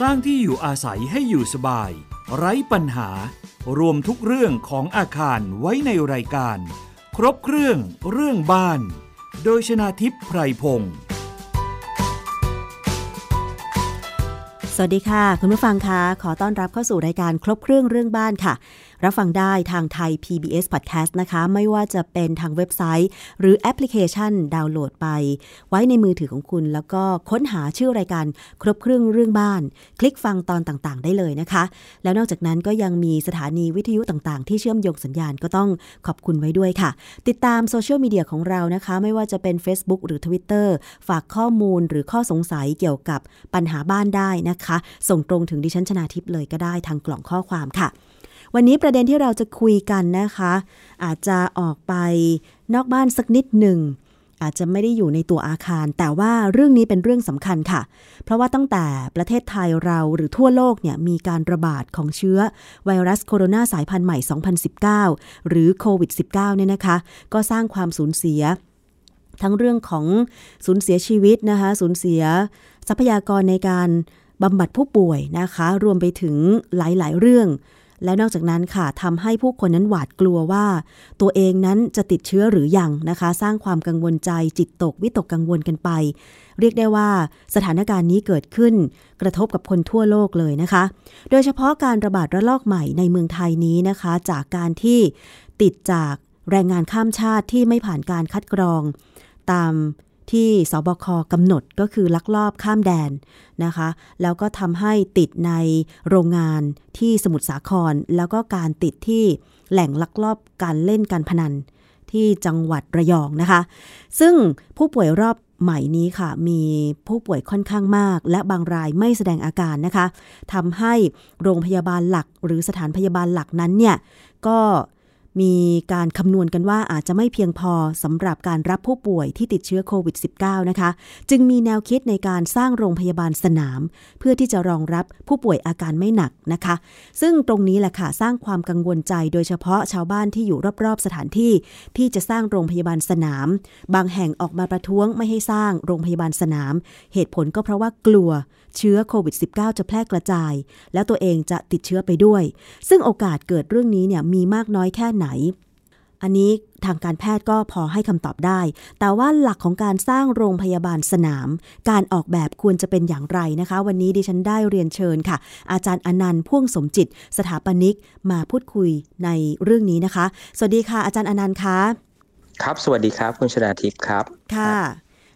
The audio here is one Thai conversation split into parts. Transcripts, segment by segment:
สร้างที่อยู่อาศัยให้อยู่สบาย ไร้ปัญหา รวมทุกเรื่องของอาคารไว้ในรายการ ครบเครื่องเรื่องบ้าน โดยชนาทิพย์ไพรพงศ์สวัสดีค่ะ คุณผู้ฟังคะขอต้อนรับเข้าสู่รายการครบเครื่องเรื่องบ้านค่ะ รับฟังได้ทางไทย PBS Podcast นะคะ ไม่ว่าจะเป็นทางเว็บไซต์ หรือแอปพลิเคชันดาวน์โหลดไป ไว้ในมือถือของคุณ แล้วก็ค้นหาชื่อรายการครบเครื่องเรื่องบ้าน คลิกฟังตอนต่างๆ ได้เลยนะคะ แล้วนอกจากนั้นก็ยังมีสถานีวิทยุต่างๆ ที่เชื่อมโยงสัญญาณก็ต้องขอบคุณไว้ด้วยค่ะ ติดตามโซเชียลมีเดียของเรานะคะ ไม่ว่าจะเป็น Facebook หรือ Twitter ฝากข้อมูลหรือข้อสงสัยเกี่ยวกับปัญหาบ้านได้นะคะ ส่งตรงถึงดิฉันชนาทิพย์เลยก็ได้ทางกล่องข้อความค่ะ วันนี้ประเด็นที่เราจะคุยกันนะคะ อาจจะออกไปนอกบ้านสักนิดหนึ่ง อาจจะไม่ได้อยู่ในตัวอาคาร แต่ว่าเรื่องนี้เป็นเรื่องสำคัญค่ะ เพราะว่าตั้งแต่ประเทศไทยเราหรือทั่วโลกเนี่ยมีการระบาดของเชื้อไวรัสโคโรนาสายพันธุ์ใหม่ 2019 หรือโควิด -19 เนี่ยนะคะ ก็สร้างความสูญเสียทั้งเรื่องของสูญเสียชีวิตนะคะสูญเสียทรัพยากรในการบำบัดผู้ป่วยนะคะ รวมไปถึงหลายๆ เรื่อง และนอกจากนั้นค่ะทำให้ผู้คนนั้นหวาดกลัวว่า ตัวเองนั้นจะติดเชื้อหรืออยังนะคะ สร้างความกังวลใจจิตตกวิตกกังวลกันไป เรียกได้ว่าสถานการณ์นี้เกิดขึ้น กระทบกับคนทั่วโลกเลยนะคะ โดยเฉพาะการระบาดระลอกใหม่ในเมืองไทยนี้นะคะ จากการที่ติดจากแรงงานข้ามชาติที่ไม่ผ่านการคัดกรอง ตาม ที่สบคกำหนดก็คือลักลอบข้ามแดนนะคะ แล้วก็ทำให้ติดในโรงงานที่สมุทรสาคร แล้วก็การติดที่แหล่งลักลอบการเล่นการพนันที่จังหวัดระยองนะคะ ซึ่งผู้ป่วยรอบใหม่นี้ค่ะ มีผู้ป่วยค่อนข้างมาก และบางรายไม่แสดงอาการนะคะทำให้โรงพยาบาลหลักหรือสถานพยาบาลหลักนั้นเนี่ยก็ มีการคำนวณกันว่าอาจจะไม่เพียงพอสำหรับการรับผู้ป่วยที่ติดเชื้อโควิด -19 นะคะ จึงมีแนวคิดในการสร้างโรงพยาบาลสนาม เพื่อที่จะรองรับผู้ป่วยอาการไม่หนักนะคะ ซึ่งตรงนี้แหละค่ะสร้างความกังวลใจโดยเฉพาะชาวบ้านที่อยู่รอบๆ สถานที่ที่จะสร้างโรงพยาบาลสนาม บางแห่งออกมาประท้วงไม่ให้สร้างโรงพยาบาลสนาม เหตุผลก็เพราะว่ากลัว เชื้อโควิด -19 จะแพร่กระจาย แล้วตัวเองจะติดเชื้อไปด้วย ซึ่งโอกาสเกิดเรื่องนี้เนี่ยมีมากน้อยแค่ไหน อันนี้ทางการแพทย์ก็พอให้คำตอบได้ แต่ว่าหลักของการสร้างโรงพยาบาลสนาม การออกแบบควรจะเป็นอย่างไรนะคะ วันนี้ดิฉันได้เรียนเชิญค่ะ อาจารย์อนันต์พ่วงสมจิต สถาปนิกมาพูดคุยในเรื่องนี้นะคะ สวัสดีค่ะ อาจารย์อนันต์คะครับ สวัสดีครับ คุณชนาทิพย์ครับ ค่ะ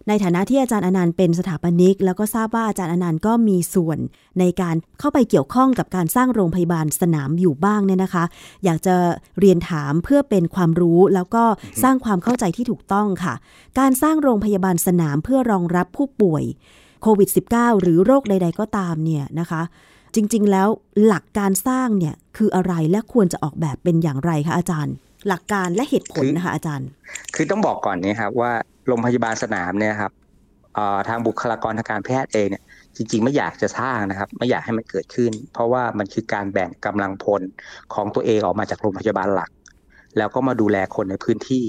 ในฐานะที่อาจารย์อนันต์เป็นสถาปนิก แล้วก็ทราบว่าอาจารย์อนันต์ก็มีส่วนในการเข้าไปเกี่ยวข้องกับการสร้างโรงพยาบาลสนามอยู่บ้างเนี่ยนะคะ อยากจะเรียนถามเพื่อเป็นความรู้แล้วก็สร้างความเข้าใจที่ถูกต้องค่ะ การสร้างโรงพยาบาลสนามเพื่อรองรับผู้ป่วยโควิด -19 หรือโรคใด ๆ ก็ตามเนี่ยนะคะ จริง ๆ แล้วหลักการสร้างเนี่ยคืออะไรและควรจะออกแบบเป็นอย่างไรคะอาจารย์ หลักการและเหตุผลนะคะอาจารย์ คือต้องบอกก่อนนี้ครับว่า โรงพยาบาลสนามเนี่ยครับทางบุคลากรทางการแพทย์เองเนี่ยจริง ๆ ไม่อยากจะสร้างนะครับ ไม่อยากให้มันเกิดขึ้น เพราะว่ามันคือการแบ่งกำลังพลของตัวเองออกมาจากโรงพยาบาลหลัก แล้วก็มาดูแลคนในพื้นที่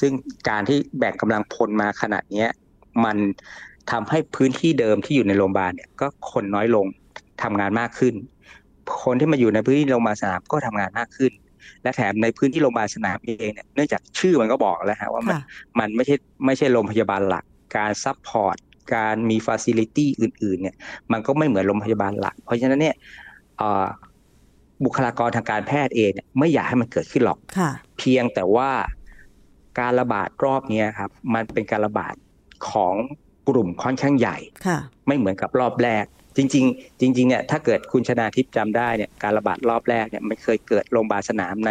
ซึ่งการที่แบ่งกำลังพลมาขนาดนี้มันทำให้พื้นที่เดิมที่อยู่ในโรงพยาบาลเนี่ยก็คนน้อยลงทำงานมากขึ้น คนที่มาอยู่ในพื้นที่โรงพยาบาลสนามก็ทำงานมากขึ้น และแถมในพื้นที่โรงพยาบาลสนามเองเนี่ยเนื่องจากชื่อมันก็บอกแล้วฮะว่ามันมันไม่ใช่ไม่ใช่โรงพยาบาลหลัก การ support การมี facility อื่น ๆ เนี่ย มันก็ไม่เหมือนโรงพยาบาลหลัก เพราะฉะนั้นเนี่ยบุคลากรทางการแพทย์เองเนี่ยไม่อยากให้มันเกิดขึ้นหรอกเพียงแต่ว่าการระบาดรอบนี้ครับ มันเป็นการระบาดของกลุ่มค่อนข้างใหญ่ไม่เหมือนกับรอบแรก จริง ๆ จริงๆเนี่ยถ้าเกิดคุณชนาทิพย์จำได้เนี่ยการระบาดรอบแรกเนี่ยมันเคยเกิดโรงพยาบาลสนามใน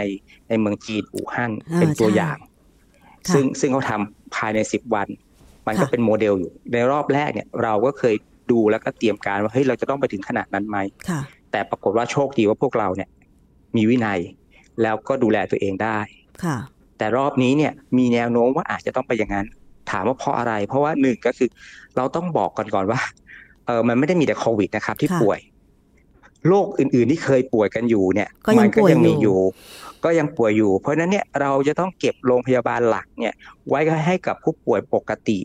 ในเมืองจีนอู่ฮั่นเป็นตัวอย่าง ซึ่งซึ่งเขาทำภายในสิบวัน มันก็เป็นโมเดลอยู่ ในรอบแรกเนี่ยเราก็เคยดูแล้วก็เตรียมการว่าเฮ้ยเราจะต้องไปถึงขนาดนั้นไหมแต่ปรากฏว่าโชคดีว่าพวกเราเนี่ย มีวินัยแล้วก็ดูแลตัวเองได้ค่ะ แต่รอบนี้เนี่ยมีแนวโน้มว่าอาจจะต้องไปอย่างนั้น ถามว่าเพราะอะไร เพราะว่าหนึ่งก็คือ เราต้องบอกก่อนก่อนว่า เออมันไม่ได้มีแต่โควิดนะครับ ที่ป่วยโรคอื่นๆที่เคยป่วยกันอยู่เนี่ย มันก็ยังมีอยู่ ก็ยังป่วยอยู่ เพราะนั้นเนี่ยเราจะต้องเก็บโรงพยาบาลหลักเนี่ย ไว้ให้กับผู้ป่วยปกติ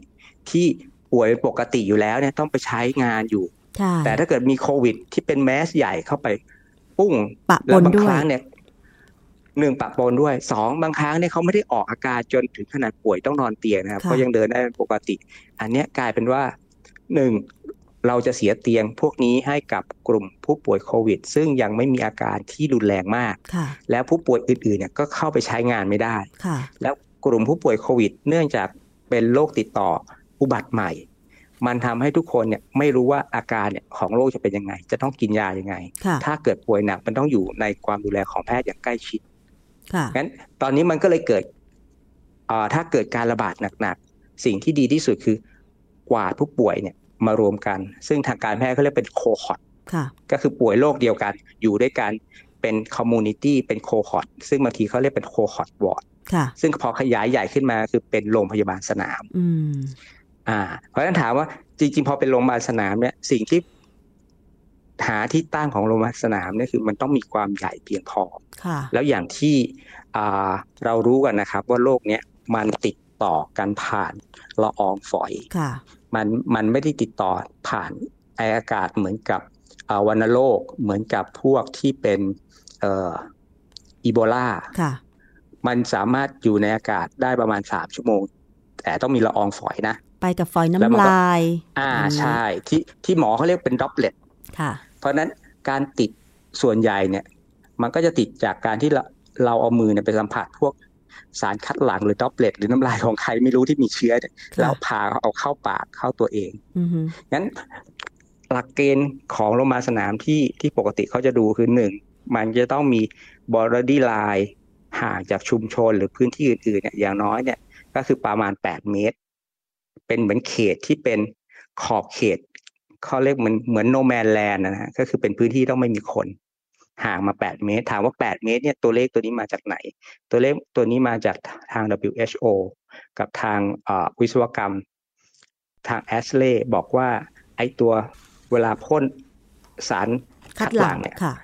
ที่ป่วยปกติอยู่แล้วเนี่ยต้องไปใช้งานอยู่ใช่แต่ถ้าเกิดมีโควิด ที่เป็นแมสใหญ่เข้าไปปุ้งปะปแล้วนบางด้ควยรั้งเนี่ยหนึ่งปะปนด้วยสองบางครั้งเนี่ยเขาไม่ได้ออกอาการจนถึงขนาดป่วยต้องนอนเตียงนะครับค่ะเขายังเดินได้ปกติ อันเนี้ยกลายเป็นว่าหนึ่ง เราจะเสียเตียงพวกนี้ให้กับกลุ่มผู้ป่วยโควิด ซึ่งยังไม่มีอาการที่รุนแรงมากค่ะแล้วผู้ป่วยอื่นๆเนี่ยก็เข้าไปใช้งานไม่ได้ค่ะแล้วกลุ่มผู้ป่วยโควิด เนื่องจากเป็นโรคติดต่ออุบัติใหม่ มันทำให้ทุกคนเนี่ยไม่รู้ว่าอาการเนี่ยของโรคจะเป็นยังไง จะต้องกินยายังไงค่ะถ้าเกิดป่วยหนักมันต้องอยู่ในความดูแลของแพทย์อย่างใกล้ชิดค่ะงั้นตอนนี้มันก็เลยเกิดเอ่อถ้าเกิดการระบาดหนักๆสิ่งที่ดีที่สุดคือกวาดผู้ป่วยเนี่ย มารวมกัน ซึ่งทางการแพทย์เขาเรียกเป็นโคฮอตค่ะก็คือป่วยโรคเดียวกัน อยู่ด้วยกันเป็น community เป็น cohort ซึ่งบางทีเขาเรียกเป็น cohort ward ค่ะซึ่งพอขยายใหญ่ขึ้นมาคือเป็นโรงพยาบาลสนามอืมอ่า เพราะฉะนั้นถามว่าจริงๆ พอเป็นโรงพยาบาลสนามเนี่ยสิ่งที่หาที่ตั้งของโรงพยาบาลสนามเนี่ยคือมันต้องมีความใหญ่เพียงพอค่ะแล้วอย่างที่อ่าเรารู้กันนะครับ ว่าโรคเนี้ยมันติดต่อกันผ่านละอองฝอยค่ะ มันมันไม่ได้ติดต่อผ่านไออากาศเหมือนกับอ่าวัณโรคเหมือนกับพวกที่เป็นเอ่ออีโบลาค่ะมันสามารถอยู่ในอากาศได้ประมาณสามชั่วโมง แต่ต้องมีละอองฝอยนะ ไปกับฝอยแล้วมันน้ำก็ลาย อ่าอืมใช่ที่ที่หมอเขาเรียกเป็น droplet ค่ะเพราะฉะนั้นการติดส่วนใหญ่เนี่ย มันก็จะติดจากการที่เราเราเอามือเนี่ยไปสัมผัสพวก สารคัดหลั่งหรือ droplet หรือน้ำลายของใครไม่รู้ที่มีเชื้อเนี่ยค่ะแล้วพาเอาเข้าปากเข้าตัวเองอือฮึงั้นหลักเกณฑ์ของโรงพยาบาลสนามที่ที่ปกติเขาจะดูคือหนึ่งมันจะต้องมีบอร์ดี้ไลน์ห่างจากชุมชนหรือพื้นที่อื่นๆเนี่ยอย่างน้อยเนี่ยก็คือประมาณ8เมตร เป็นเหมือนเขตที่เป็นขอบเขตเขาเรียกเหมือนเหมือนโนแมนแลนด์นะฮะก็คือเป็นพื้นที่ต้องไม่มีคน ห่างมา 8 เมตร ถามว่า 8 เมตรเนี่ยตัวเลขตัวนี้มาจากไหน ตัวเลขตัวนี้มาจากทาง WHO กับทางเอ่อวิศวกรรม ทางแอสเลย์บอกว่าไอ้ตัวเวลาพ่นสารคัดหลังเนี่ยค่ะ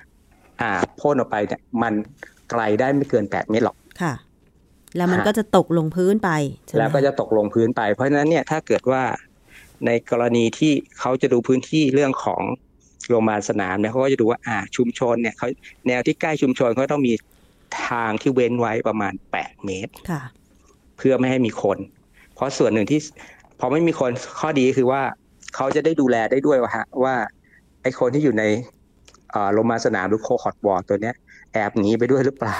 อ่าพ่นออกไปเนี่ยมันไกลได้ไม่เกิน 8 เมตรหรอกค่ะ แล้วมันฮะก็จะตกลงพื้นไปใช่ไหมแล้วก็จะตกลงพื้นไป เพราะฉะนั้นเนี่ยถ้าเกิดว่าในกรณีที่เขาจะดูพื้นที่เรื่องของ โรงพยาบาลสนามเนี่ยเขาก็จะดูว่าอ่าชุมชนเนี่ยเขาแนวที่ใกล้ชุมชนเขาต้องมีทางที่เว้นไว้ประมาณ 8 เมตรค่ะเพื่อไม่ให้มีคน เพราะส่วนหนึ่งที่พอไม่มีคนข้อดีคือว่าเขาจะได้ดูแลได้ด้วยว่าฮะว่าไอ้คนที่อยู่ในเอ่อโรงพยาบาลสนามหรือโคฮอตวอร์ดตัวเนี้ยแอบหนีไปด้วยหรือเปล่า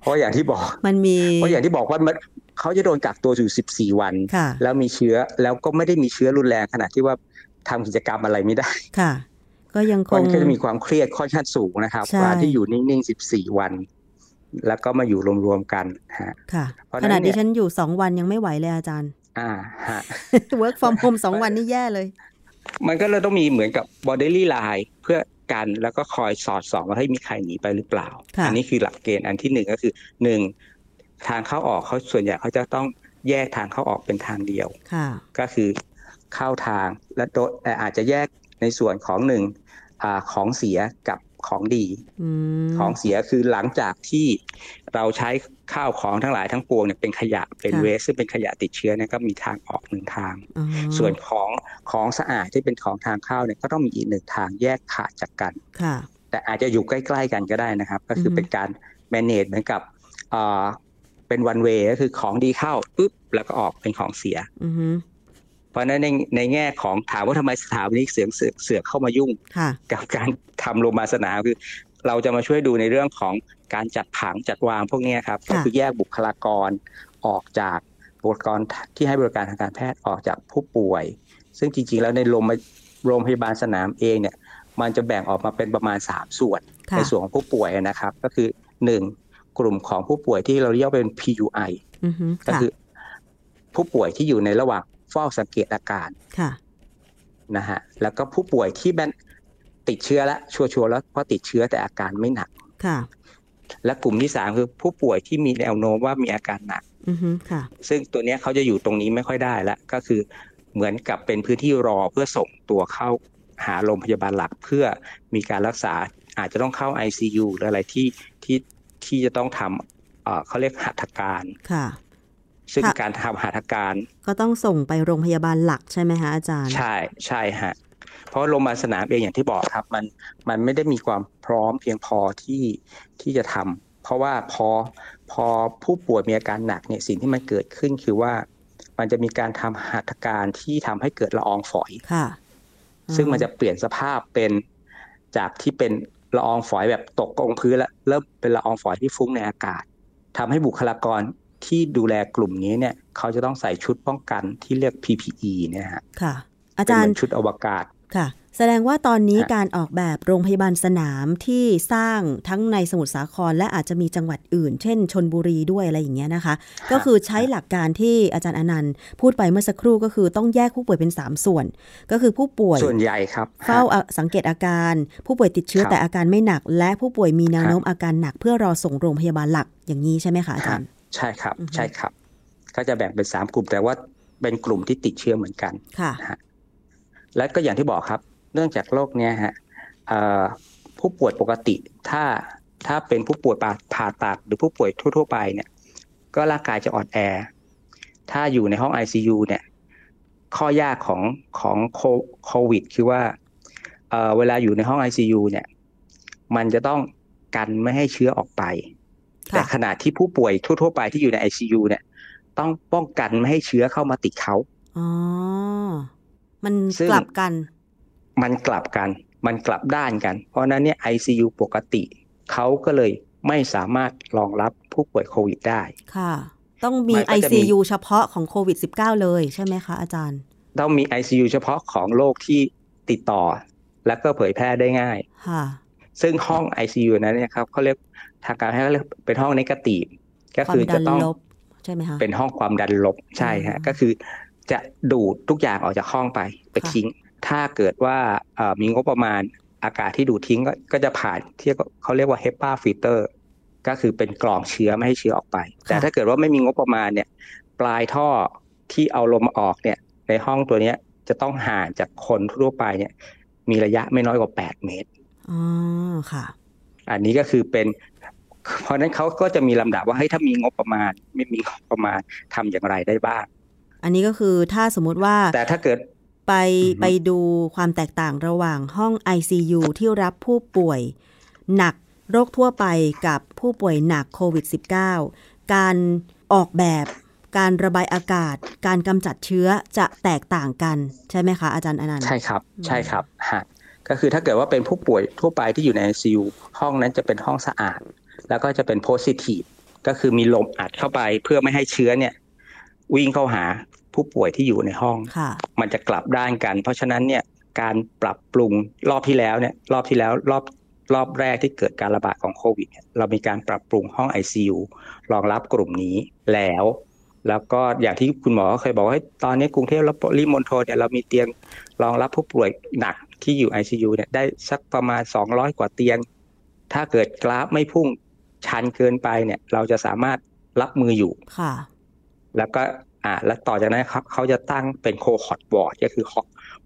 เพราะอย่างที่บอกมันมีเพราะอย่างที่บอกว่ามันเขาจะโดนกักตัวอยู่ 14 วันค่ะแล้วมีเชื้อแล้วก็ไม่ได้มีเชื้อรุนแรงขนาดที่ว่าทำกิจกรรมอะไรไม่ได้ค่ะ ก็ยังคมังนก็จะมีความเครียดค่อนข้างสูงนะครับใช่การที่อยู่นิ่งๆ 14 วัน แล้วก็มาอยู่รวมๆกันฮะค่ะเพราะฉะขนั้นนาดเนี่ดิยฉันอยู่สองวันยังไม่ไหวเลยอาจารย์ อ่าฮะ work from home สองวันนี่แย่เลย มันก็เลยต้องมีเหมือนกับ bodily line เพื่อกันแล้วก็คอยสอดส่องว่าให้ยมีใครหนีไปหรือเปล่าค่ะอันี้คือหลักเกณฑ์อันที่หนึ่งก็คือหนึ่งทางเข้าออกเขาส่วนใหญ่เขาจะต้องแยกทางเข้าออกเป็นทางเดียวค่ะก็คือเข้าทางและโดยแต่อาจจะแยกในส่วนของหนึ่งอา ของเสียกับของดีอืมของเสียคือหลังจากที่เราใช้ข้าวของทั้งหลายทั้งปวงเนี่ยเป็นขยะเป็นค่ะเวสซึ่งเป็นขยะติดเชื้อเนี่ยก็มีทางออกหนึ่งทางอ๋อส่วนของของสะอาดที่เป็นของทางเข้าเนี่ยก็ต้องมีอีกหนึ่งทางแยกขาดจากกันค่ะแต่อาจจะอยู่ใกล้ ๆ กันก็ได้นะครับ ก็คือออฮึเป็นการ manage เหมือนกับเอ่อเป็นวันเวก็คือของดีเข้าปุ๊บแล้วก็ออกเป็นของเสียอือฮึเพ ราะฉะนั้นในในแง่ของถามว่าทำไมสถาปนิกเสือกเสือกเสือกเข้ามายุ่งค่ะกับการทำโรงพยาบาลสนามคือ เราจะมาช่วยดูในเรื่องของการจัดผังจัดวางพวกเนี้ยครับก็คือแยกบุคลากรออกจากบุคลากรที่ให้บริการทางการแพทย์ออกจากผู้ป่วย ซึ่งจริงๆ แล้วในโรงพยโรงพยาบาลสนามเองเนี่ย มันจะแบ่งออกมาเป็นประมาณ 3 ส่วนค่ะในส่วนของผู้ป่วยนะครับ ก็คือ 1 กลุ่มของผู้ป่วยที่เราเรียกว่าเป็น PUI อือฮึก็ค่ะคือผู้ป่วยที่อยู่ในระหว่าง เฝ้าสังเกตอาการค่ะนะฮะแล้วก็ผู้ป่วยที่แบนติดเชื้อแล้วชัวร์ๆแล้วเพราะติดเชื้อแต่อาการไม่หนักค่ะ และกลุ่มที่สามคือผู้ป่วยที่มีแนวโน้มว่ามีอาการหนักอือฮึค่ะ ซึ่งตัวเนี้ยเขาจะอยู่ตรงนี้ไม่ค่อยได้ละก็คือเหมือนกับเป็นพื้นที่รอเพื่อส่งตัวเข้าหาโรงพยาบาลหลักเพื่อมีการรักษาอาจจะต้องเข้า ICU หรืออะไรที่ที่ที่จะต้องทำเอ่อเขาเรียกหัตถการค่ะ ซึ่งค่ะการทำหัตถการ ก็ต้องส่งไปโรงพยาบาลหลักใช่ไหมคะอาจารย์ ใช่ใช่ฮะเพราะโรงพยาบาลสนามเองอย่างที่บอกครับ มันมันไม่ได้มีความพร้อมเพียงพอที่ที่จะทำเพราะว่าพอพอผู้ป่วยมีอาการหนักเนี่ยสิ่งที่มันเกิดขึ้นคือว่า มันจะมีการทำหัตถการที่ทำให้เกิดละอองฝอยค่ะ ซึ่งมันจะเปลี่ยนสภาพเป็นจากที่เป็นละอองฝอยแบบตกกองพื้นแล้วเริ่มเป็นละอองฝอยที่ฟุ้งในอากาศทำให้บุคลากร ที่ดูแลกลุ่มนี้เนี่ยเขาจะต้องใส่ชุดป้องกันที่เรียก PPE เนี่ยฮะค่ะ อาเป็นจารเหมืย์อนชุดอวกาศค่ะ แสดงว่าตอนนี้ฮะการออกแบบโรงพยาบาลสนามที่สร้างทั้งในสมุทรสาครและอาจจะมีจังหวัดอื่น เช่นชนบุรีด้วยอะไรอย่างเงี้ยนะคะ ก็คือใช้หลักการที่อาจารย์อนันต์ พูดไปเมื่อสักครู่ก็คือต้องแยกผู้ป่วยเป็น 3 ส่วน ก็คือผู้ป่วยส่วนใหญ่ครับเฝ้าอะสังเกตอาการ ผู้ป่วยติดเชื้อครับแต่อาการไม่หนัก และผู้ป่วยมีแนวโน้มครับอาการหนัก เพื่อรอส่งโรงพยาบาลหลักอย่างนี้ใช่ไหมคะอาจารย์ ใช่ครับอือฮึใช่ครับ ก็จะแบ่งเป็นสามกลุ่มแต่ว่าเป็นกลุ่มที่ติดเชื้อเหมือนกันค่ะและก็อย่างที่บอกครับ เนื่องจากโรคเนี้ยฮะเอ่อผู้ป่วยปกติถ้าถ้าเป็นผู้ป่วยผ่าผ่าตัดหรือผู้ป่วยทั่ว ๆ ไปเนี่ย ก็ร่างกายจะอ่อนแอ ถ้าอยู่ในห้อง ICU เนี่ย ข้อยากของของโคโควิด คือว่าเอ่อเวลาอยู่ในห้อง ICU เนี่ย มันจะต้องกันไม่ให้เชื้อออกไปค่ะ แต่ขณะที่ผู้ป่วยทั่ว ๆ ไปที่อยู่ใน ICU เนี่ย ต้องป้องกันไม่ให้เชื้อเข้ามาติดเขาอ๋อมันซึ่งกลับกัน มันกลับกัน มันกลับด้านกัน เพราะฉะนั้นเนี่ย ICU ปกติเขาก็เลยไม่สามารถรองรับผู้ป่วยโควิดได้ ค่ะ ต้องมีมันก็จะมี ICU เฉพาะของโควิด -19 เลยใช่ไหมคะอาจารย์ ต้องมี ICU เฉพาะของโรคที่ติดต่อ และก็เผยแพร่ได้ง่าย ค่ะ ซึ่งห้อง ICU นั้นเนี่ยครับเขาเรียก ทางการแพทย์เขาเรียกเป็นห้องนกาตีฟก็ความคือดัจะนต้องลบใช่ไหมคะเป็นห้องความดันลบใช่ฮะอืมก็คือจะดูดทุกอย่างออกจากห้องไปไปค่ะทิ้ง ถ้าเกิดว่าเอ่อมีงบประมาณอากาศที่ดูดทิ้งก็ก็จะผ่านที่เขาเรียกว่า HEPA filter ก็คือเป็นกรองเชื้อไม่ให้เชื้อออกไป แต่ถ้าเกิดว่าไม่มีงบประมาณเนี่ย ปลายท่อที่เอาลมออกเนี่ย ในห้องตัวเนี้ยจะต้องห่างจากคนทั่วไปเนี่ย มีระยะไม่น้อยกว่า 8 เมตรอ๋อค่ะ อันนี้ก็คือเป็น เพราะฉะนั้นเขาก็จะมีลำดับว่าเฮ้ยถ้ามีงบประมาณ ไม่มีงบประมาณทำอย่างไรได้บ้าง อันนี้ก็คือถ้าสมมุติว่า แต่ถ้าเกิดไปอือฮึไปดูความแตกต่างระหว่างห้อง ICU ที่รับผู้ป่วยหนักโรคทั่วไปกับผู้ป่วยหนักโควิด -19 การออกแบบการระบายอากาศ การกำจัดเชื้อจะแตกต่างกันใช่ไหมคะอาจารย์อนันต์ใช่ครับ ใช่ครับฮะก็คือถ้าเกิดว่าเป็นผู้ป่วยทั่วไปที่อยู่ใน ICU ห้องนั้นจะเป็นห้องสะอาด แล้วก็จะเป็น positive ก็คือมีลมอัดเข้าไปเพื่อไม่ให้เชื้อเนี่ย วิ่งเข้าหาผู้ป่วยที่อยู่ในห้องค่ะมันจะกลับด้านกัน เพราะฉะนั้นเนี่ยการปรับปรุงรอบที่แล้วเนี่ย รอบที่แล้วรอบรอบแรกที่เกิดการระบาดของโควิดเนี่ยเรามีการปรับปรุงห้อง ICU รองรับกลุ่มนี้แล้ว แล้วก็อย่างที่คุณหมอเคยบอกว่าเฮ้ยตอนนี้กรุงเทพและปริมณฑลเนี่ยเรามีเตียงรองรับผู้ป่วยหนักที่อยู่ ICU เนี่ยได้สักประมาณ 200 กว่าเตียง ถ้าเกิดกราฟไม่พุ่ง ชันเกินไปเนี่ย เราจะสามารถรับมืออยู่ค่ะ แล้วก็อ่า แล้วต่อจากนั้นครับเขาจะตั้งเป็น cohort ward ก็คือ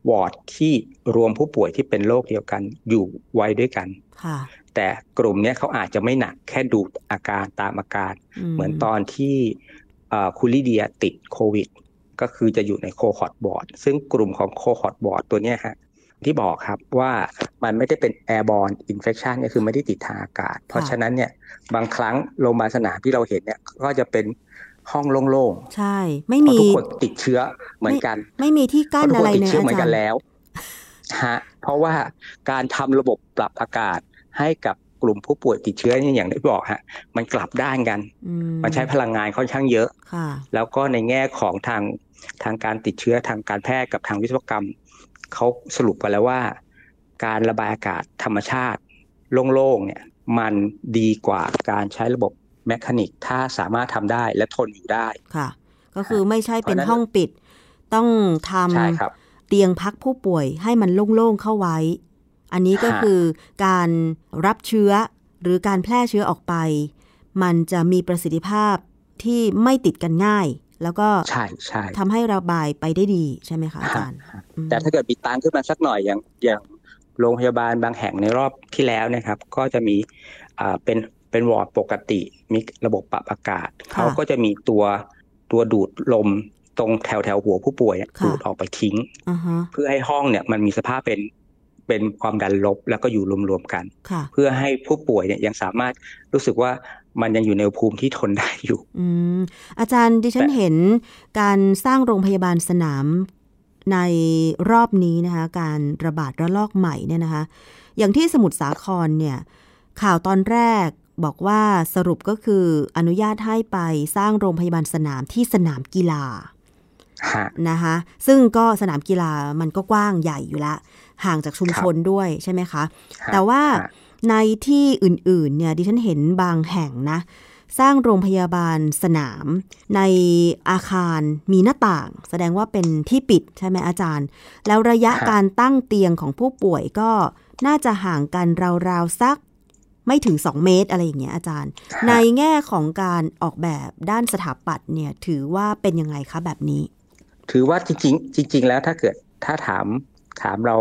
วอร์ดที่รวมผู้ป่วยที่เป็นโรคเดียวกันอยู่ไว้ด้วยกันค่ะ แต่กลุ่มเนี้ยเขาอาจจะไม่หนักแค่ดูอาการตามอาการ เหมือนตอนที่เอ่อคุณลิเดียติดโควิด ก็คือจะอยู่ในโคฮอตบอร์ดซึ่งกลุ่มของโคฮอตบอร์ดตัวเนี้ยฮะ ที่บอกครับว่ามันไม่ได้เป็น airborne infection ก็คือไม่ได้ติดทางอากาศ เพราะฉะนั้นเนี่ยบางครั้งโรงพยาบาลสนามที่เราเห็นเนี่ยก็จะเป็นห้องโล่งใช่ ไม่ๆเพราะมีทุกคนติดเชื้อเหมือนกัน ไม่มีที่เพกั้นราะทุกอะคนไรติดเลยเชื้ออาเหมือนจากัรนย์แล้วฮะเพราะว่าการทำระบบปรับอากาศให้กับกลุ่มผู้ป่วยติดเชื้อเนี่ยอย่างที่บอกฮะมันกลับด้านกันอืมันใช้พลังงานค่อนข้างเยอะค่ะแล้วก็ในแง่ของทางทางการติดเชื้อทางการแพทย์กับทางวิศวกรรม เขาสรุปไปแล้วว่า การระบายอากาศธรรมชาติโล่งๆเนี่ยมันดีกว่าการใช้ระบบแมคานิกถ้าสามารถทำได้และทนอยู่ได้ค่ะ ก็คือไม่ใช่เป็นเพราะฉะนั้นห้องปิด ต้องทใช่ครับำเตียงพักผู้ป่วยให้มันโล่งๆเข้าไว้ อันนี้ก็ฮะคือการรับเชื้อหรือการแพร่เชื้อออกไป มันจะมีประสิทธิภาพที่ไม่ติดกันง่าย แล้วก็ใช่ใช่ทำให้ระบายไปได้ดีใช่ไหมคะอาจารย์ฮะอืมแต่ถ้าเกิดมีตังค์ขึ้นมาสักหน่อยอย่างอย่างโรงพยาบาลบางแห่งในรอบที่แล้วนะครับ ก็จะมีอ่าเป็นเป็นวอร์ดปกติ มีระบบปรับอากาศ เขาก็จะมีตัวตัวดูดลมตรงแถวแถวหัวผู้ป่วยเนี่ยค่ะดูดออกไปทิ้งอ่าฮะเพื่อให้ห้องเนี่ยมันมีสภาพเป็นเป็นความดันลบแล้วก็อยู่รวมๆกันค่ะเพื่อให้ผู้ป่วยเนี่ยยังสามารถรู้สึกว่า มันยังอยู่ในอุณหภูมิที่ทนได้อยู่ อืมอาจารย์ดิฉันแต่เห็นการสร้างโรงพยาบาลสนามในรอบนี้นะคะ การระบาดระลอกใหม่เนี่ยนะคะ อย่างที่สมุทรสาครเนี่ย ข่าวตอนแรกบอกว่าสรุปก็คืออนุญาตให้ไปสร้างโรงพยาบาลสนามที่สนามกีฬาฮะนะคะซึ่งก็สนามกีฬามันก็กว้างใหญ่อยู่ละ ห่างจากชุมชนด้วยใช่ไหมคะฮะแต่ว่าฮะ ในที่อื่นๆเนี่ยดิฉันเห็นบางแห่งนะ สร้างโรงพยาบาลสนาม ในอาคารมีหน้าต่าง แสดงว่าเป็นที่ปิดใช่ไหมอาจารย์ แล้วระยะการตั้งเตียงของผู้ป่วยก็น่าจะห่างกันราวๆสักไม่ถึง 2 เมตรอะไรอย่างเงี้ยอาจารย์ฮะในแง่ของการออกแบบด้านสถาปัตย์เนี่ยถือว่าเป็นยังไงคะแบบนี้ ถือว่าจริงๆจริงๆแล้วถ้าเกิดถ้าถามถามเรา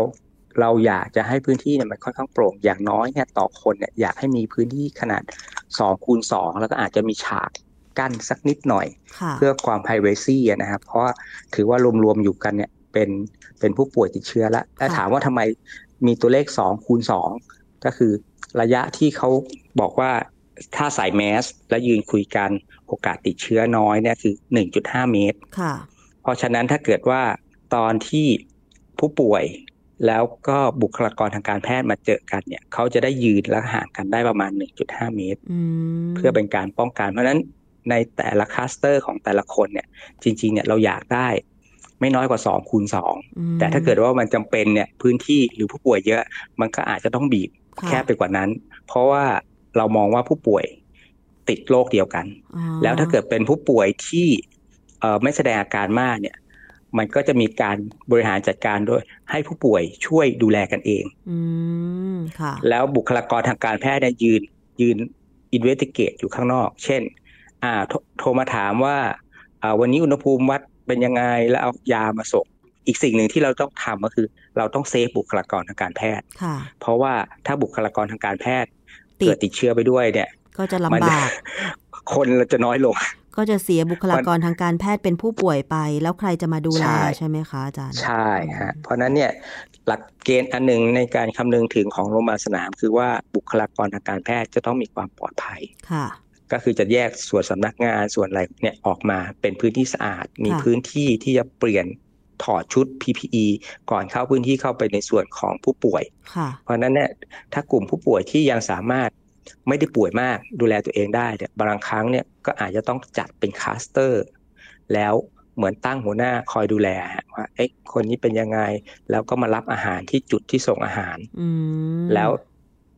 เราอยากจะให้พื้นที่เนี่ยมันค่อนข้างโปร่งอย่างน้อยเนี่ยต่อคนเนี่ยอยากให้มีพื้นที่ขนาด2คูณ2แล้วก็อาจจะมีฉากกั้นสักนิดหน่อยค่ะเพื่อความ p r i เวซีนะครับเพราะว่าถือว่ารวมๆอยู่กันเนี่ยเป็นเป็นผู้ป่วยติดเชื้อแล้วแต่ค่ะถามว่าทำไมมีตัวเลข2คูณ2ก็คือระยะที่เขาบอกว่าถ้าใส่แมส และยืนคุยกันโอกาสติดเชื้อน้อยเนี่ยคือ1.5 เมตรค่ะเพราะฉะนั้นถ้าเกิดว่าตอนที่ผู้ป่วย แล้วก็บุคลากรทางการแพทย์มาเจอกันเนี่ยเขาจะได้ยืนและห่างกันได้ประมาณ 1.5 เมตรอืมเพื่อเป็นการป้องกัน เพราะฉะนั้นในแต่ละคลัสเตอร์ของแต่ละคนเนี่ย จริง ๆ เนี่ยเราอยากได้ไม่น้อยกว่า2คูณอืม2แต่ถ้าเกิดว่ามันจำเป็นเนี่ยพื้นที่หรือผู้ป่วยเยอะมันก็อาจจะต้องบีบค่ะแคบไปกว่านั้น เพราะว่าเรามองว่าผู้ป่วยติดโรคเดียวกันอ๋อแล้วถ้าเกิดเป็นผู้ป่วยที่เอ่อไม่แสดงอาการมากเนี่ย มันก็จะมีการบริหารจัดการโดยให้ผู้ป่วยช่วยดูแลกันเองอืมค่ะแล้วบุคลากรทางการแพทย์เนี่ยยืนยืนอินเวสติเกตอยู่ข้างนอก เช่น อ่าโทโทรมาถามว่าอ่าวันนี้อุณหภูมิวัดเป็นยังไงแล้วเอายามาส่งอีกสิ่งหนึ่งที่เราต้องทำก็คือ เราต้องเซฟบุคลากรทางการแพทย์ค่ะเพราะว่าถ้าบุคลากรทางการแพทย์ติดเกิดติดเชื้อไปด้วยเนี่ย ก็จะลำมันบากคนเราจะน้อยลง ก็จะเสียบุคลากรทางการแพทย์เป็นผู้ป่วยไป แล้วใครจะมาดูแลใช่ใช่ไหมคะอาจารย์ ใช่ฮะเพราะฉะนั้นเนี่ยหลักเกณฑ์อันหนึ่งในการคำนึงถึงของโรงพยาบาลสนาม คือว่าบุคลากรทางการแพทย์จะต้องมีความปลอดภัยค่ะ ก็คือจะแยกส่วนสำนักงานส่วนอะไรเนี่ยออกมาเป็นพื้นที่สะอาด มีค่ะพื้นที่ที่จะเปลี่ยนถอดชุด PPE ก่อนเข้าพื้นที่เข้าไปในส่วนของผู้ป่วยค่ะเพราะฉะนั้นเนี่ยถ้ากลุ่มผู้ป่วยที่ยังสามารถไม่ได้ป่วยมากดูแลตัวเองได้เนี่ยบางครั้งเนี่ย ก็อาจจะต้องจัดเป็นคลัสเตอร์ แล้วเหมือนตั้งหัวหน้าคอยดูแลฮะว่าเอ๊ะคนนี้เป็นยังไง แล้วก็มารับอาหารที่จุดที่ส่งอาหารอืมแล้ว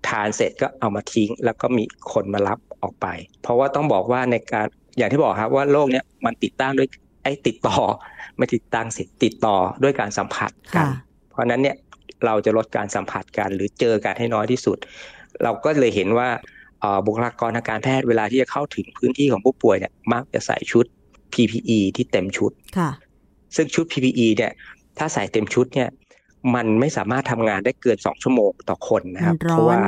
ทานเสร็จก็เอามาทิ้ง แล้วก็มีคนมารับออกไป เพราะว่าต้องบอกว่าในการอย่างที่บอกครับว่าโรคเนี้ยมันติดตั้งด้วยไอ้ติดต่อไม่ติดตั้งสิติดต่อด้วยการสัมผัสกัค่ะนเพราะฉะนั้นเนี่ยเราจะลดการสัมผัสกันหรือเจอกันให้น้อยที่สุด เราก็เลยเห็นว่าเอ่อ บุคลากรทางการแพทย์เวลาที่จะเข้าถึงพื้นที่ของผู้ป่วยเนี่ยมักจะใส่ชุด PPE ที่เต็มชุดค่ะ ซึ่งชุด PPE เนี่ย ถ้าใส่เต็มชุดเนี่ย มันไม่สามารถทำงานได้เกินสองชั่วโมงต่อคนนะครับมันร้อนเพราะว่า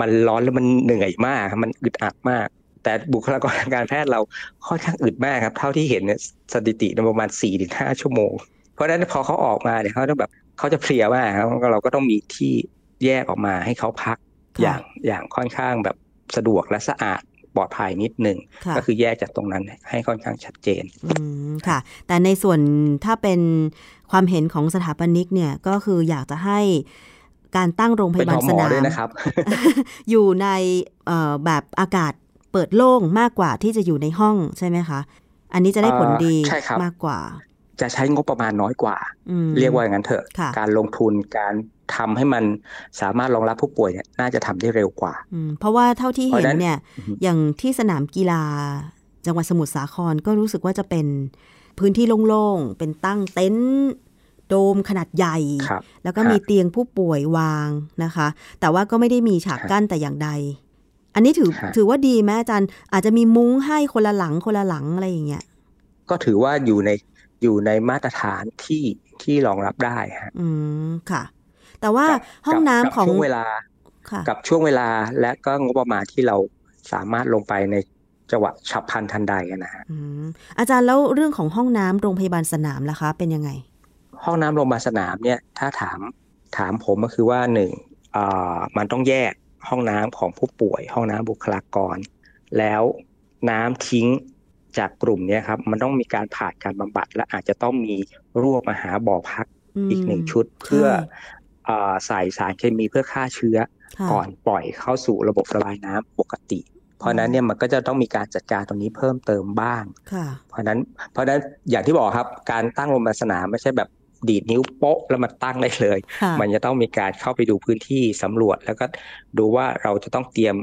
มันร้อนแล้วมันเหนื่อยมากครับมันอึดอัดมาก แต่บุคลากรทางการแพทย์เราค่อนข้างอึดมากครับ เท่าที่เห็นเนี่ยสถิติประมาณ4ี่ถึงห้าชั่วโมง เพราะฉะนั้นพอเขาออกมาเนี่ยเขาต้องแบบเขาจะเพลียมากครับเราก็ต้องมีที่แยกออกมาให้เขาพักค่ะอย่างอย่างค่อนข้างแบบ สะดวกและสะอาดปลอดภัยนิดนึงค่ะก็คือแยกจากตรงนั้นให้ค่อนข้างชัดเจนอืมค่ะ แต่ในส่วนถ้าเป็นความเห็นของสถาปนิกเนี่ยก็คืออยากจะให้การตั้งโรงพเป็นยาบาหลอหสมอนามด้วยนะครับอยู่ในเอ่อแบบอากาศเปิดโล่งมากกว่าที่จะอยู่ในห้องใช่ไหมคะ อันนี้จะได้ผลดีเอ่อใช่ครับมากกว่า จะใช้งบประมาณน้อยกว่าอืมเรียกว่าอย่างนั้นเถอะค่ะการลงทุนการทำให้มันสามารถรองรับผู้ป่วยเนี่ยน่าจะทำได้เร็วกว่าอืมเพราะว่าเท่าที่เพราะเห็นฉะนั้นเนี่ยอือฮึอย่างที่สนามกีฬา จังหวัดสมุทรสาครก็รู้สึกว่าจะเป็นพื้นที่โล่งๆ เป็นตั้งเต็นท์โดมขนาดใหญ่ครับแล้วก็ฮะมีเตียงผู้ป่วยวางนะคะ แต่ว่าก็ไม่ได้มีฉากฮะกั้นแต่อย่างใด อันนี้ถือฮะถือว่าดีไหมอาจารย์ อาจจะมีมุ้งให้คนละหลังคนละหลังอะไรอย่างเงี้ย ก็ถือว่าอยู่ใน อยู่ในมาตรฐานที่ที่รองรับได้ฮะอืมค่ะ แต่ว่ากับห้องกับน้ำกับของช่วงเวลาค่ะกับช่วงเวลาและก็งบประมาณที่เราสามารถลงไปในจังหวะฉับพลันทันใดนะฮะอืมอาจารย์แล้วเรื่องของห้องน้ำโรงพยาบาลสนามล่ะคะ เป็นยังไง ห้องน้ำโรงพยาบาลสนามเนี่ยถ้าถามถามผมก็คือว่าหนึ่งอ่ามันต้องแยกห้องน้ำของผู้ป่วย ห้องน้ำบุคลากร แล้วน้ำทิ้ง จากกลุ่มเนี้ยครับ มันต้องมีการผ่านการบำบัด และอาจจะต้องมีรวบมาหาบ่อพักมอีกหนึ่งชุด เพื่อค่ะอาใส่สารเคมีเพื่อฆ่าเชื้อค่ะก่อนปล่อยเข้าสู่ระบบระบายน้ำปกติ เพราะฉะนั้นเนี่ยมันก็จะต้องมีการจัดการตรงนี้เพิ่มเติมบ้างค่ะเพราะฉะนั้นเพราะฉะนั้นอย่างที่บอกครับ การตั้งโรงพยาบาลสนามไม่ใช่แบบดีดนิ้วโป๊ะแล้วมาตั้งได้เลยค่ะมันจะต้องมีการเข้าไปดูพื้นที่สำรวจ แล้วก็ดูว่าเราจะต้องเตรียม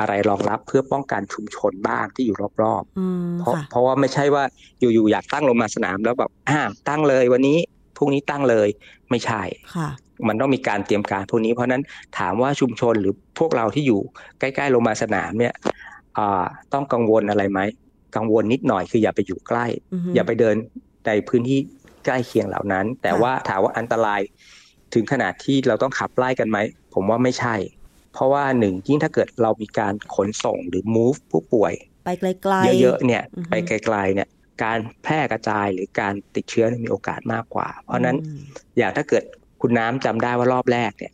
อะไรรองรับเพื่อป้องกันชุมชนบ้างที่อยู่รอบอืมๆเพราะค่ะเพราะว่าไม่ใช่ว่าอยู่ๆอยากตั้งโรงพยาบาลสนามแล้วแบบอ่าตั้งเลยวันนี้พรุ่งนี้ตั้งเลยไม่ใช่ค่ะมันต้องมีการเตรียมการพวกนี้ เพราะฉะนั้นถามว่าชุมชนหรือพวกเราที่อยู่ใกล้ๆโรงพยาบาลสนามเนี่ยอ่าต้องกังวลอะไรไหมกังวลนิดหน่อยคืออย่าไปอยู่ใกล้อือฮึอย่าไปเดินในพื้นที่ใกล้เคียงเหล่านั้น แต่ค่ะว่าถามว่าอันตรายถึงขนาดที่เราต้องขับไล่กันไหม ผมว่าไม่ใช่ เพราะว่าหนึ่งยิ่งถ้าเกิดเรามีการขนส่งหรือ move ผู้ป่วย ไปไกลๆเยอะๆเนี่ยอือฮึไปไกลๆเนี่ย การแพร่กระจายหรือการติดเชื้อเนี่ยมีโอกาสมากกว่า เพราะฉะนั้นอืมอย่างถ้าเกิดคุณน้ำจำได้ว่ารอบแรกเนี่ย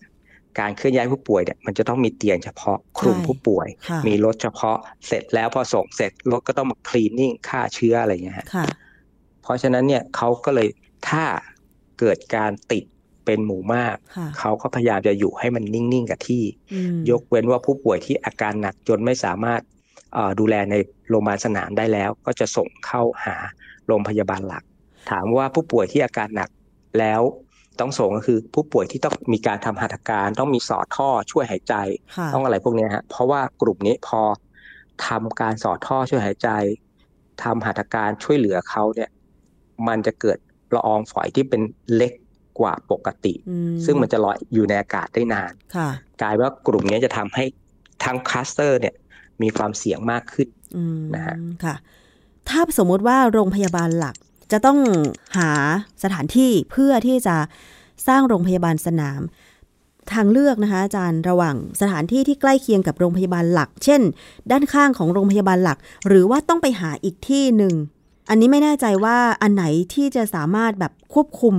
การเคลื่อนย้ายผู้ป่วยเนี่ยมันจะต้องมีเตียงเฉพาะคลุมใช่ผู้ป่วยค่ะมีรถเฉพาะเสร็จแล้วพอส่งเสร็จรถก็ต้องมาคลีนนิ่งฆ่าเชื้ออะไรอย่างเงี้ยฮะค่ะเพราะฉะนั้นเนี่ยเขาก็เลยถ้าเกิดการติด เป็นหมู่มากค่ะเขาก็พยายามจะอยู่ให้มันนิ่ง ๆ กับที่อืมยกเว้นว่าผู้ป่วยที่อาการหนักจนไม่สามารถเอ่อดูแลในโรงพยาบาลสนามได้แล้ว ก็จะส่งเข้าหาโรงพยาบาลหลัก ถามว่าผู้ป่วยที่อาการหนักแล้วต้องส่งก็คือผู้ป่วยที่ต้องมีการทำหัตถการต้องมีสอดท่อช่วยหายใจค่ะต้องอะไรพวกเนี้ยฮะเพราะว่ากลุ่มนี้พอทำการสอดท่อช่วยหายใจทำหัตถการช่วยเหลือเขาเนี่ย มันจะเกิดละอองฝอยที่เป็นเล็ก กว่าปกติอืมซึ่งมันจะลอยอยู่ในอากาศได้นานค่ะกลายว่ากลุ่มนี้จะทำให้ทั้งคลัสเตอร์เนี่ยมีความเสี่ยงมากขึ้นอืมนะฮะค่ะ ถ้าสมมุติว่าโรงพยาบาลหลักจะต้องหาสถานที่เพื่อที่จะสร้างโรงพยาบาลสนาม ทางเลือกนะคะอาจารย์ระหว่างสถานที่ที่ใกล้เคียงกับโรงพยาบาลหลัก เช่น ด้านข้างของโรงพยาบาลหลัก หรือว่าต้องไปหาอีกที่หนึ่ง อันนี้ไม่แน่ใจว่าอันไหนที่จะสามารถแบบควบคุม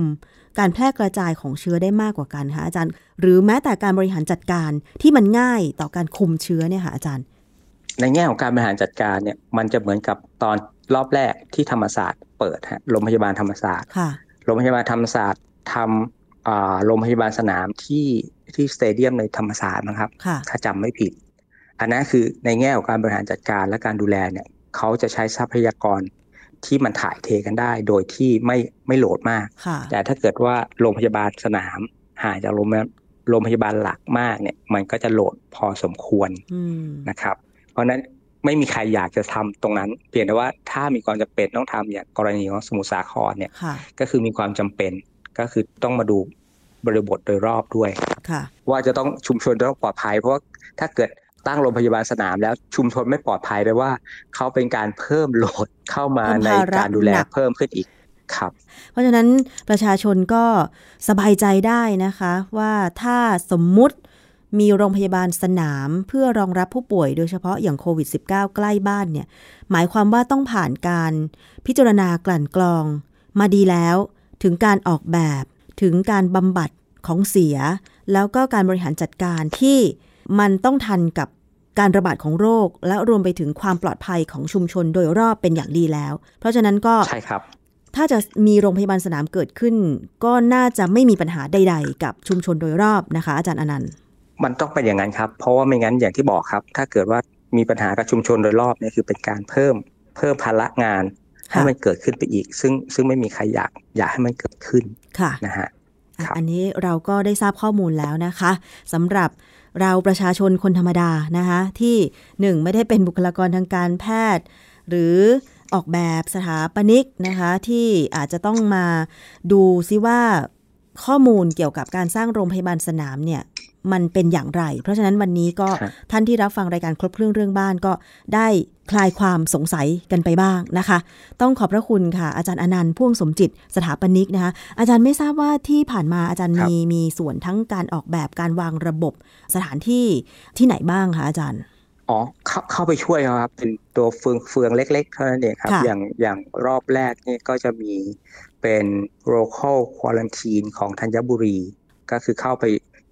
การแพร่กระจายของเชื้อได้มากกว่ากันคะอาจารย์ หรือแม้แต่การบริหารจัดการที่มันง่ายต่อการคุมเชื้อเนี่ยค่ะอาจารย์ ในแง่ของการบริหารจัดการเนี่ยมันจะเหมือนกับตอนรอบแรกที่ธรรมศาสตร์ เปิดฮะโรงพยาบาลธรรมศาสตร์ค่ะโรงพยาบาลธรรมศาสตร์ทำอ่าโรงพยาบาลสนามที่ที่สเตเดียมในธรรมศาสตร์นะครับค่ะถ้าจำไม่ผิด อันนั้นคือในแง่ของการบริหารจัดการและการดูแลเนี่ยเขาจะใช้ทรัพยากร ที่มันถ่ายเทกันได้ โดยที่ไม่ไม่โหลดมากค่ะแต่ถ้าเกิดว่าโรงพยาบาลสนามห่างจากโรงพยาบาลโรงพยาบาลหลักมากเนี่ย มันก็จะโหลดพอสมควรอืมนะครับ เพราะฉะนั้นไม่มีใครอยากจะทำตรงนั้นเพียงแต่ว่าถ้ามีความจำเป็นต้องทำอย่างกรณีของสมุทรสาครเนี่ยค่ะก็คือมีความจำเป็นก็คือต้องมาดูบริบทโดยรอบด้วยค่ะว่าจะต้องชุมชนจะต้องปลอดภัย เพราะว่าถ้าเกิด ตั้งโรงพยาบาลสนามแล้วชุมชนไม่ปลอดภัยแปลว่าเขาเป็นการเพิ่มโหลดเข้ามาเพิ่มในภาระการดูแลหนักเพิ่มขึ้นอีกครับ เพราะฉะนั้นประชาชนก็สบายใจได้นะคะ ว่าถ้าสมมุติมีโรงพยาบาลสนามเพื่อรองรับผู้ป่วยโดยเฉพาะอย่างโควิด -19 ใกล้บ้านเนี่ย หมายความว่าต้องผ่านการพิจารณากลั่นกรองมาดีแล้ว ถึงการออกแบบถึงการบำบัดของเสีย แล้วก็การบริหารจัดการที่มันต้องทันกับ การระบาดของโรค และรวมไปถึงความปลอดภัยของชุมชนโดยรอบเป็นอย่างดีแล้ว เพราะฉะนั้นก็ใช่ครับ ถ้าจะมีโรงพยาบาลสนามเกิดขึ้น ก็น่าจะไม่มีปัญหาใด ๆ กับชุมชนโดยรอบนะคะ อาจารย์อนันต์ มันต้องเป็นอย่างนั้นครับ เพราะว่าไม่งั้นอย่างที่บอกครับ ถ้าเกิดว่ามีปัญหากับชุมชนโดยรอบเนี่ยคือเป็นการเพิ่มเพิ่มภาระงานให้มันเกิดขึ้นไปอีก ซึ่งซึ่งไม่มีใครอยากอยากให้มันเกิดขึ้นค่ะนะฮะ อันนี้เราก็ได้ทราบข้อมูลแล้วนะคะสำหรับเราประชาชนคนธรรมดานะคะที่หนึ่งไม่ได้เป็นบุคลากรทางการแพทย์ หรือออกแบบสถาปนิกนะคะที่อาจจะต้องมาดูซิว่าข้อมูลเกี่ยวกับการสร้างโรงพยาบาลสนามเนี่ย มันเป็นอย่างไร เพราะฉะนั้นวันนี้ก็ครับท่านที่รับฟังรายการครบเครื่องเรื่องบ้านก็ได้คลายความสงสัยกันไปบ้างนะคะ ต้องขอบพระคุณค่ะ อาจารย์อนันต์พ่วงสมจิตสถาปนิกนะคะอาจารย์ไม่ทราบว่าที่ผ่านมาอาจารย์ครับมีมีส่วนทั้งการออกแบบการวางระบบสถานที่ที่ไหนบ้างคะอาจารย์อ๋อเข้าเข้าไปช่วยครับ เป็นตัวเฟืองเฟืองเล็กๆเท่านั้นเองครับค่ะอย่างอย่างรอบแรกนี่ก็จะมีเป็น local quarantine ของธัญบุรี ก็คือเข้าไป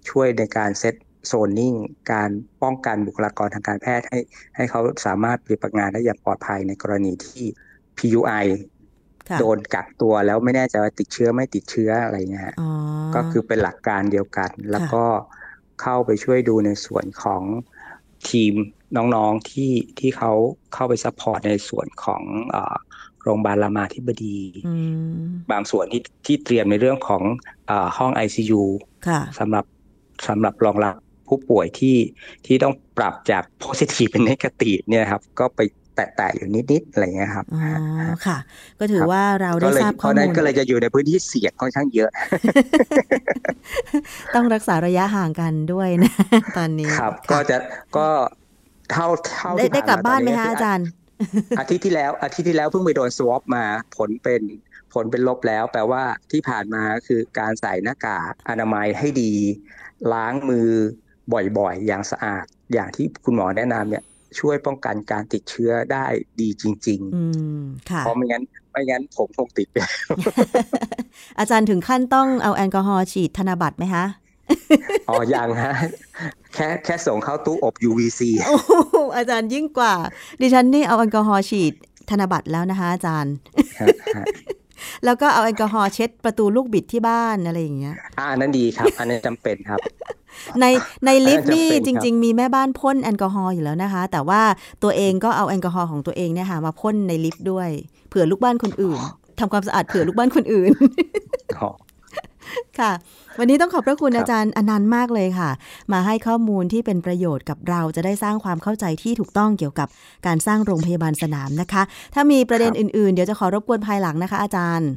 ช่วยในการเซตโซนนิ่งการป้องกันบุคลากรทางการแพทย์ให้ให้เขาสามารถปฏิบัติงานได้อย่างปลอดภัยในกรณีที่ PUI ค่ะโดนกักตัวแล้วไม่แน่ใจว่าติดเชื้อไม่ติดเชื้ออะไรเงี้ยฮะอ๋อก็คือเป็นหลักการเดียวกัน แล้วก็เข้าไปช่วยดูในส่วนของทีมน้องๆที่ที่เขาเข้าไป support ในส่วนของเอ่อโรงพยาบาลรามาธิบดีอืมบางส่วนที่ที่เตรียมในเรื่องของเออห้อง ICU ค่ะสำหรับ สำหรับรองรับผู้ป่วยที่ที่ต้องปรับจาก positive เป็น negative เนี่ยครับ ก็ไปแตะๆอยู่นิดๆอะไรเงี้ยครับอ๋อค่ะ ก็ถือว่าเราก็ได้เลยทราบเพข้อราะมูนั้นลก็เลยจะอยู่ในพื้นที่เสี่ยงค่อนข้างเยอะ ต้องรักษาระยะห่างกันด้วยนะ ตอนนี้ครับค่ะก็จะก็เท่าเท่าได้ที่ได้กลับผ่บ้านไหมตคะคือาจารย์อาทิตย์ที่แล้วอาทิตย์ที่แล้วเพิ่งไปโดนสวอปมาผลเป็น ผลเป็นลบแล้ว แปลว่าที่ผ่านมาคือการใส่หน้ากากอนามัยให้ดี ล้างมือบ่อยๆ อย่างสะอาด อย่างที่คุณหมอแนะนำเนี่ยช่วยป้องกันการติดเชื้อได้ดีจริงอืมค่ะๆเพราะไม่งั้นไม่งั้นผมคงติดไปอาจารย์ถึงขั้นต้องเอาแอลกอฮอล์ฉีดธนบัตรไหมคะอ๋อยังฮะแค่แค่ส่งเข้าตู้อบ UVC โอ้โหอาจารย์ยิ่งกว่า ดิฉันนี่เอาแอลกอฮอล์ฉีดธนบัตรแล้วนะคะอาจารย์ฮะฮะ แล้วก็เอาแอลกอฮอล์เช็ดประตูลูกบิดที่บ้านอะไรอย่างเงี้ยอ่าอันนั้นดีครับ อันนั้นจำเป็นครับ ในในลิฟต์จำเป็นนี่ครับจริง ๆ มีแม่บ้านพ่นแอลกอฮอล์อยู่แล้วนะคะ แต่ว่าตัวเองก็เอาแอลกอฮอล์ของตัวเองเนี่ยค่ะมาพ่นในลิฟต์ด้วย เผื่อลูกบ้านคนอื่นทำความสะอาดเผื่อลูกบ้านคนอื่นอ๋อ ค่ะ วันนี้ต้องขอบพระคุณครับอาจารย์อนันต์มากเลยค่ะ มาให้ข้อมูลที่เป็นประโยชน์กับเราจะได้สร้างความเข้าใจที่ถูกต้องเกี่ยวกับการสร้างโรงพยาบาลสนามนะคะ ถ้ามีประเด็นอื่นๆ เดี๋ยวจะขอรบกวนภายหลังนะคะ อาจารย์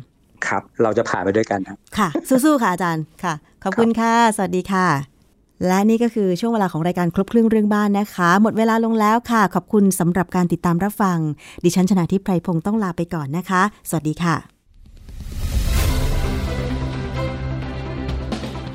ครับ เราจะผ่านไปด้วยกันครับค่ะ สู้ๆค่ะอาจารย์ค่ะ ขอบคุณค่ะ สวัสดีค่ะและนี่ก็คือช่วงเวลาของรายการครบเครื่องเรื่องบ้านนะคะ หมดเวลาลงแล้วค่ะ ขอบคุณสำหรับการติดตามรับฟัง ดิฉันชนะทิพไพรพงศ์ต้องลาไปก่อนนะคะ สวัสดีค่ะ